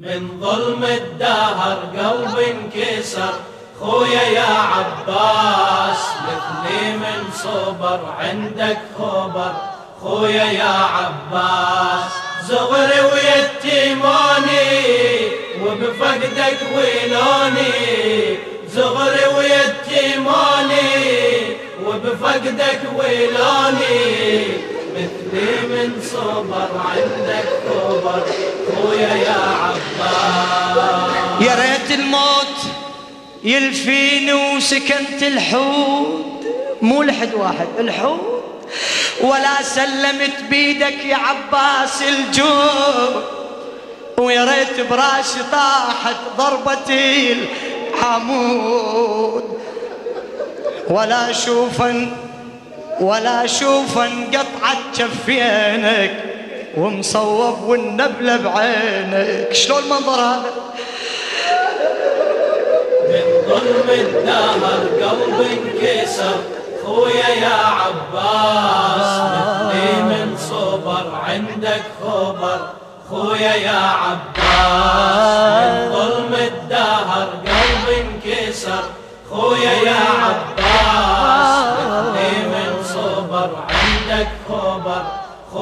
من ظلم الدهر قلب انكسر. خويا يا عباس مثلي من صبر عندك خبر. خويا يا عباس زغري ويتيماني وبفقدك ويلوني زغري ويتيماني وبفقدك ويلوني مثلي من صبر عندك خبر خويا يا عباس يا ريت الموت يلفيني وسكنت الحود مو لحد واحد الحود ولا سلمت بيدك يا عباس الجود ويا ريت براسي طاحت ضربتي العمود ولا اشوفن ولا اشوفن قطعة كفينك ومصوب والنبلة بعينك. شلون المنظر هذا؟ من ظلم الدهر قلب انكسر. خويا يا عباس مثلي من صبر عندك خبر. خويا يا عباس من ظلم الدهر قلب انكسر. خويا يا عباس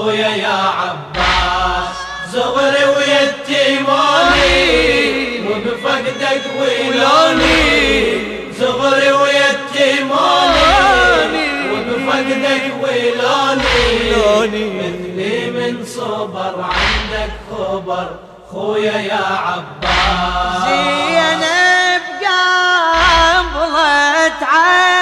خويا يا عباس زغري ويتيماني وبفقدك ويلوني. زغري ويتيماني وبفقدك ويلوني. مثلي من صبر عندك خبر خويا يا عباس. زينب قبلت عباس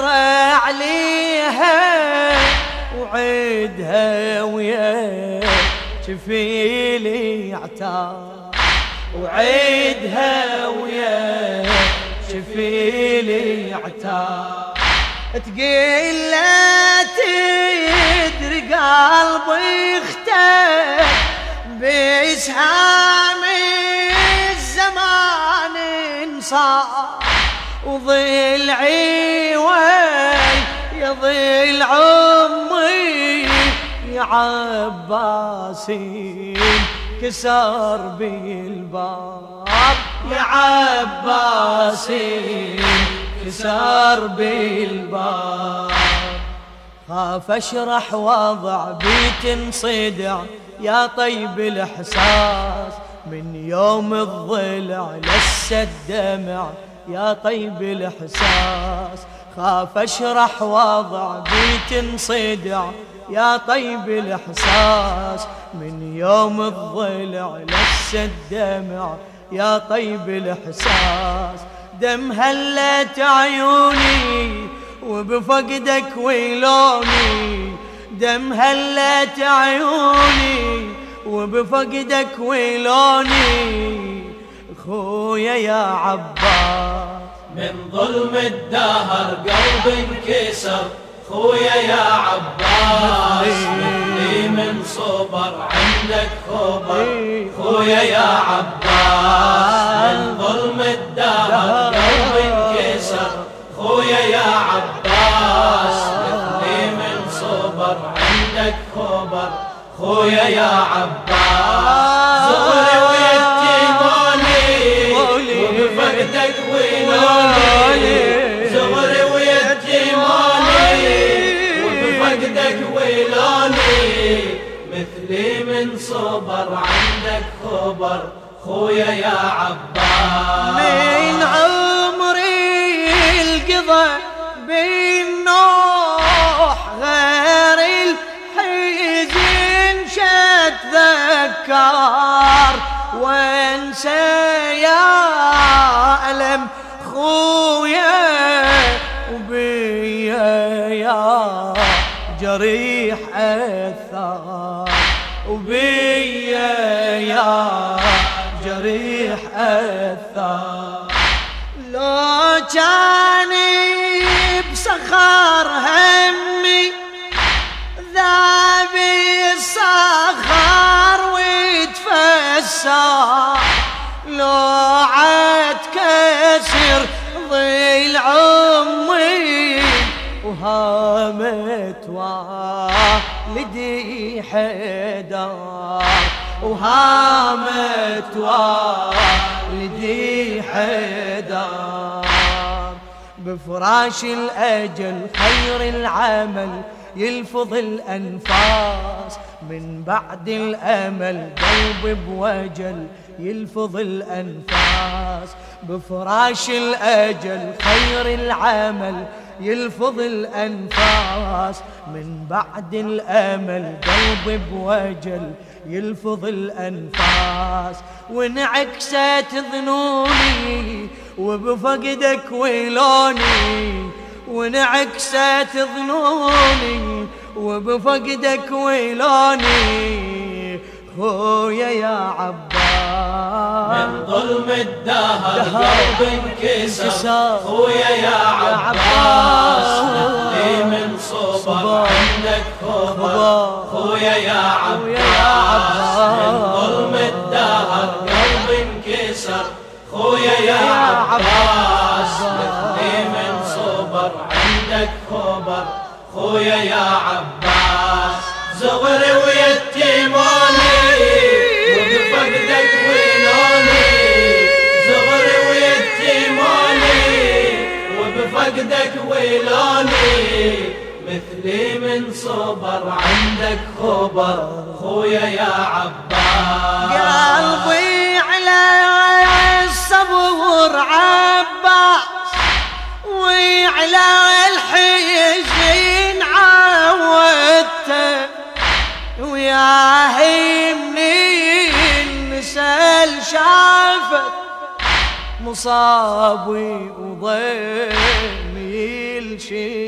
شجرة عليها وعيدها ويا شفيلي عتاب وعيدها ويا شفيلي عتاب تقيل لا تدري قلبي أختك بإسهام الزمان انصار. وضلعي وين يضل عمي يا عباسي كسر بالباب. يا عباسي كسر بالباب. خاف أشرح وضع بيت انصدع يا طيب الإحساس. من يوم الضلع لسه الدمع يا طيب الإحساس خاف أشرح وضع بيت انصدع يا طيب الإحساس من يوم الضلع لسه الدمع. يا طيب الإحساس دم هلت عيوني وبفقدك ويلوني. دم هلت عيوني وبفقدك ويلوني. خويا يا عباس. من ظلم الدهر قلب انكسر. خويا يا عباس مثلي من صبر عندك خبر. خويا يا عباس من ظلم الدهر قلب انكسر. خويا يا عباس مثلي من صبر عندك خبر. خويا يا عباس. عندك خبر خويا يا عباس. من عمري القضى بالنوح غير الحزن شتذكر وانسى يا ألم خويا وبيا يا جريح أثار وبيا يا جريح أثار. لو كان بسخر همي ذاب الصخر ويتفسر. لو عاد كسر ظل العمي وهامت والدي حيدر وهامت والدي حيدر بفراش الأجل خير العمل يلفظ الأنفاس. من بعد الأمل قلب بوجل يلفظ الأنفاس. بفراش الأجل خير العمل يلفظ الأنفاس. من بعد الأمل قلب بوجل يلفظ الأنفاس وانعكست ظنوني وبفقدك ويلوني وانعكست ظنوني وبفقدك ويلوني. خويا يا عباس. من ظلم الدهر قلب انكسر. خويا يا عباس. صبر عندك خبر خويا يا عباس من ظلم الدهر قلب انكسر خويا يا عباس نبني من صبر عندك خبر خويا يا عباس زغري ويتيموني وبفقدك ويلوني زغري ويتيموني وبفقدك ويلوني مثلي من صبر عندك خبر خويا يا عباس. قلبي على الصبر عباس وعلى الحزن عودته. وياهي منين نسأل شافت مصابي وضيمي شفته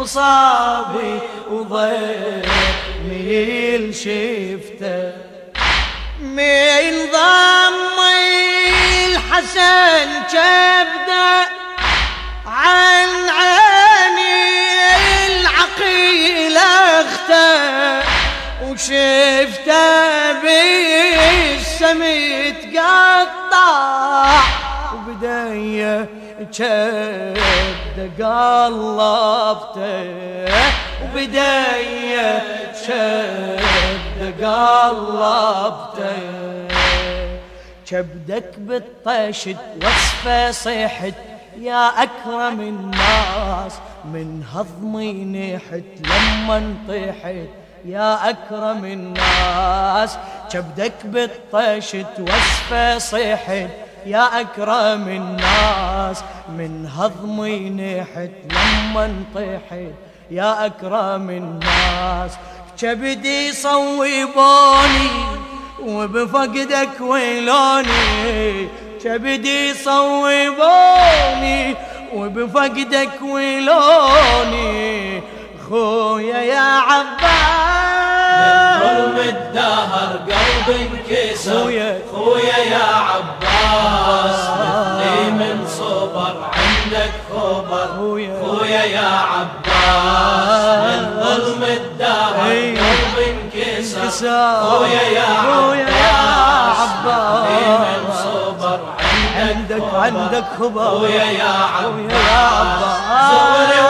مصابي وضيمي شفته. من ضم الحسن كبده عن عيني العقيل أخته. وشفته بالسم تقطع وبداية قلبته وبداية كبده قلبته. كبدك بالطشت وصفة صيحت يا أكرم الناس من هضمي نحت لما طيحت يا أكرم الناس كبدك بالطشت وصفة صيحت يا أكرم الناس من هضمي نحت لما طيحت يا أكرم الناس كبدي صوبوني وبفقدك ويلوني. كبدي صوبوني وبفقدك ويلوني. خويا يا عباس. ظلم الدهر قلب انكسر. خويا يا عباس مثلي من صبر عندك خبر خويا. يا عباس من ظلم الدهر. قلب انكسر. خويا يا عباس مثلي. من صبر عندك عندك خبر خويا يا عباس عباس. زغري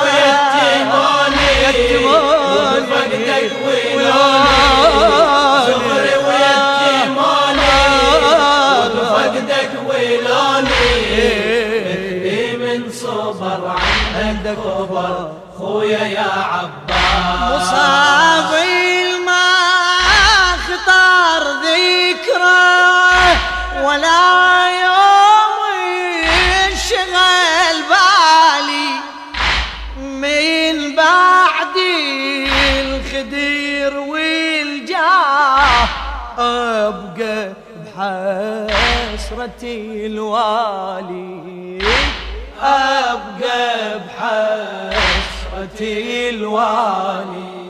خبر خويا يا عباس. مصابي ما خطر ذكره ولا يوم انشغل بالي. من بعد الخدير والجاه أبقى بحسرتي الوالي. أبقى بحسرتي الوالي.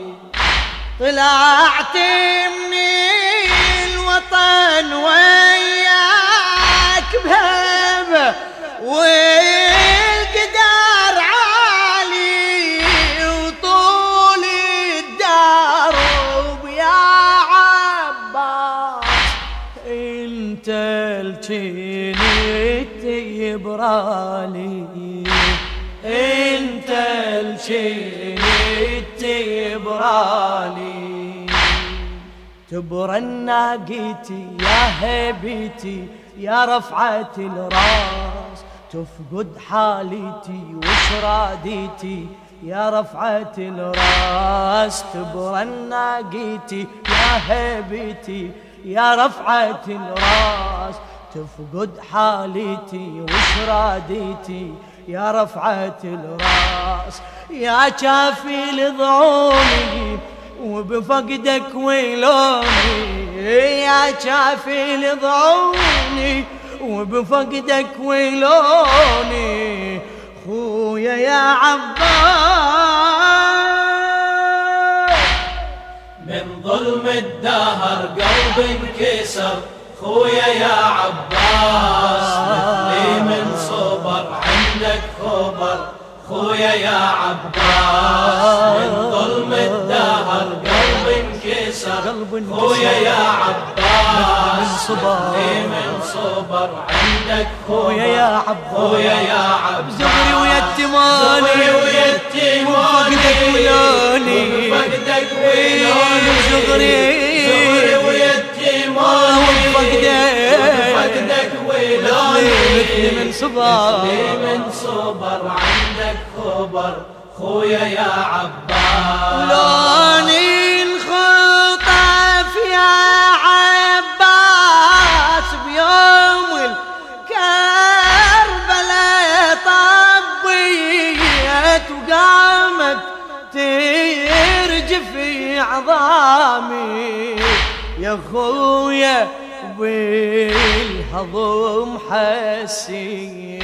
طلعت من الوطن وياك بهبة والقدار عالي وطول الدرب يا عباس انت الجنيت تبرالي انت الشي تبرالي تبرى الناقيتي يا هيبتي يا رفعة الراس. تفقد حالتي وشراديتي يا رفعة الراس. تبرى الناقيتي يا هيبتي يا رفعة الراس. تفقد حالتي وشراديتي يا رفعة الراس. يا كافي لضعوني وبفقدك ويلوني. يا كافي لضعوني وبفقدك ويلوني. خويا يا عباس. من ظلم الدهر قلب انكسر. خويا يا عباس مثلي من صبر عندك خبر. خويا يا عباس من ظلم الدهر قلب انكسر. خويا يا عباس. مثلي من صبر عندك خويا يا عباس. خويا يا عباس. زغري ويتماني زغري ويتماني وفقدك ولوني وفقدك ولوني زغري. زغري ويتماني وفقدك وفقدك ولوني مثلي من صبر من صبر. عندك خبر. خويا يا عباس. لوني انخطف يا عباس بيوم الكربلاء طبيت وقامت ترجف عظامي. يا خويا بالهضم حسيت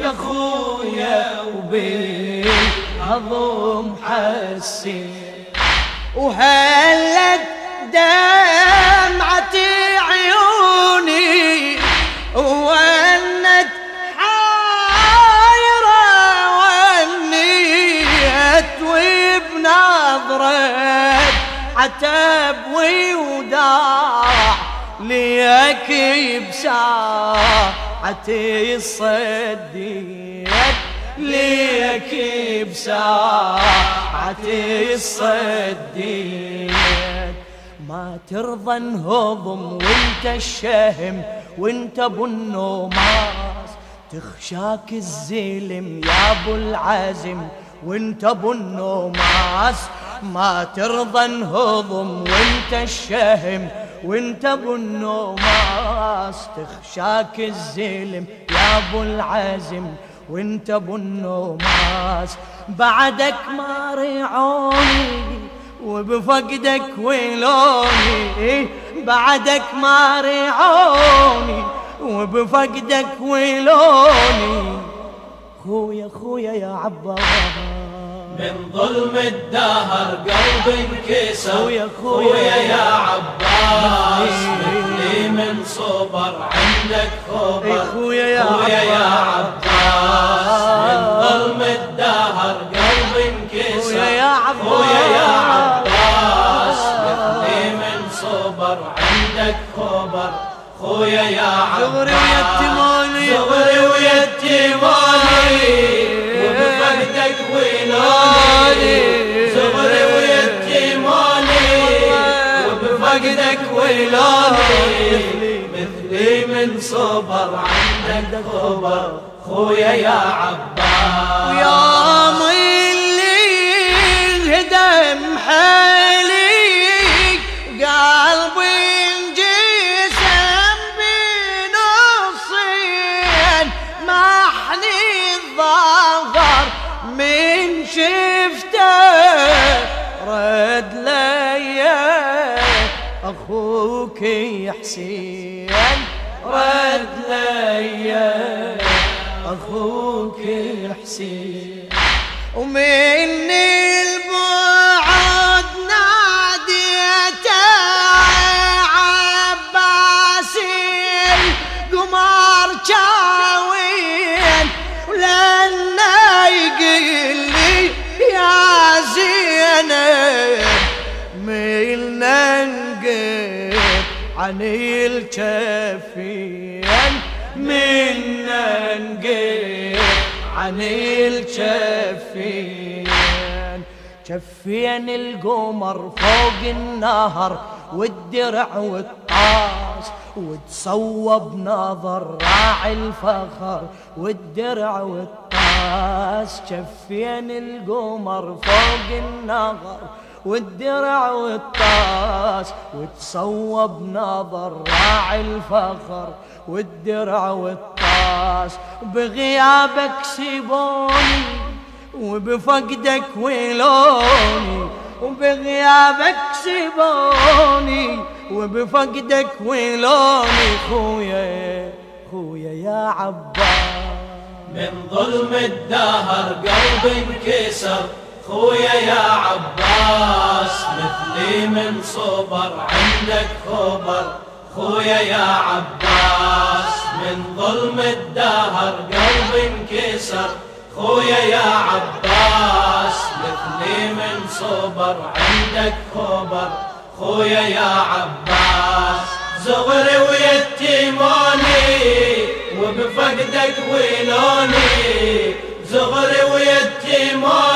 يا خويا وبالهضم حسيت. وهلت دمعة عيوني وانت حايرة ونيت وبنظرة عتب ووداع ليك بساعتي الصديت ليك بساعتي الصديت ما ترضى انهضم وانت الشهم وانت أبو النوماس تخشاك الزلم يا أبو العزم وانت أبو النوماس ما ترضى انهضم وانت الشهم وانت ابو النوماس تخشاك الزلم يا ابو العزم. وانت ابو النوماس بعدك ما رعوني وبفقدك ويلوني. بعدك ما رعوني وبفقدك ويلوني. خويا خويا يا عباس من ظلم الدهر قلب انكسر. خويا يا عباس مثلي من صبر عندك خبر خويا يا يا عباس. من ظلم الدهر قلب انكسر خويا يا عباس. خويا يا عباس مثلي من صبر عندك خبر خويا يا عباس ويلاني زغري ويتماني وبفقدك ويلاني مثلي من صبر عندك خبر خويا يا عباس. حسين رد لي أخوك حسين. ومن الكفين منا نقف عن الجفين جفين القمر فوق النهر والدرع والطاس وتصوب نظر راعي الفخر والدرع والطاس. جفين القمر فوق النهر والدرع والطاس وتصوب نظر راعي الفخر. والدرع والطاس بغيابك سيبوني وبفقدك ويلوني. وبغيابك سيبوني وبفقدك ويلوني. خويا خويا يا عباس. من ظلم الدهر قلبي انكسر. خويا يا عباس مثلي من صبر عندك خبر. خويا يا عباس من ظلم الدهر قلبي انكسر. خويا يا عباس مثلي من صبر عندك خبر. خويا يا عباس زغري ويتيموني وبفقدك ويلوني. زغري ويتيموني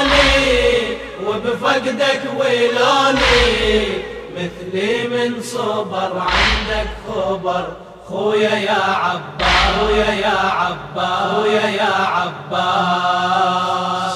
وبفقدك ويلوني مثلي من صبر عندك خبر. خويا يا عباس خويا يا عباس خويا يا عباس.